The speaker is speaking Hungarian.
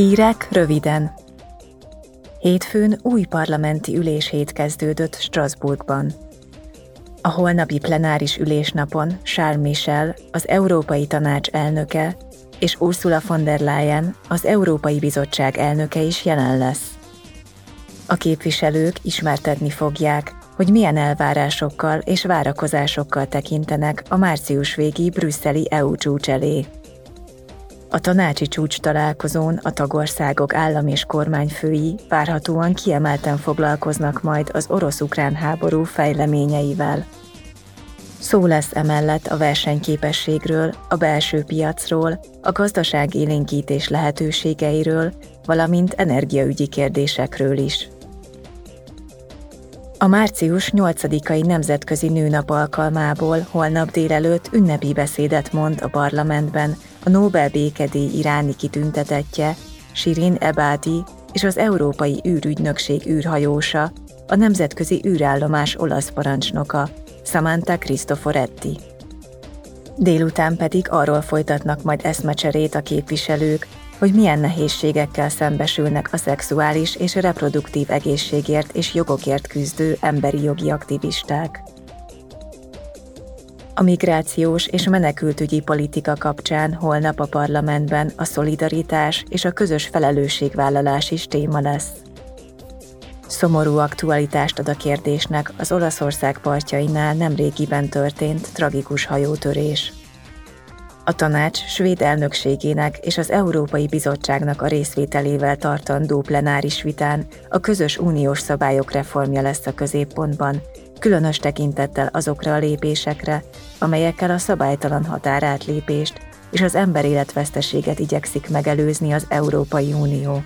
Hírek röviden. Hétfőn új parlamenti üléshét kezdődött Strasbourgban. A holnapi plenáris ülésnapon Charles Michel, az Európai Tanács elnöke, és Ursula von der Leyen, az Európai Bizottság elnöke is jelen lesz. A képviselők ismertetni fogják, hogy milyen elvárásokkal és várakozásokkal tekintenek a március végi brüsszeli EU csúcs elé. A tanácsi csúcs találkozón a tagországok állam és kormányfői várhatóan kiemelten foglalkoznak majd az orosz-ukrán háború fejleményeivel. Szó lesz emellett a versenyképességről, a belső piacról, a gazdaság élénkítés lehetőségeiről, valamint energiaügyi kérdésekről is. A március 8-ai Nemzetközi Nőnap alkalmából holnap délelőtt ünnepi beszédet mond a parlamentben a Nobel békedély iráni kitüntetettje, Shirin Ebadi és az Európai űrügynökség űrhajósa, a Nemzetközi űrállomás olasz parancsnoka, Samantha Cristoforetti. Délután pedig arról folytatnak majd eszmecserét a képviselők, hogy milyen nehézségekkel szembesülnek a szexuális és reproduktív egészségért és jogokért küzdő emberi jogi aktivisták. A migrációs és menekültügyi politika kapcsán holnap a parlamentben a szolidaritás és a közös felelősségvállalás is téma lesz. Szomorú aktualitást ad a kérdésnek az Olaszország partjainál nemrégiben történt tragikus hajótörés. A tanács svéd elnökségének és az Európai Bizottságnak a részvételével tartandó plenáris vitán a közös uniós szabályok reformja lesz a középpontban, különös tekintettel azokra a lépésekre, amelyekkel a szabálytalan határátlépést és az emberéletveszteséget igyekszik megelőzni az Európai Unió.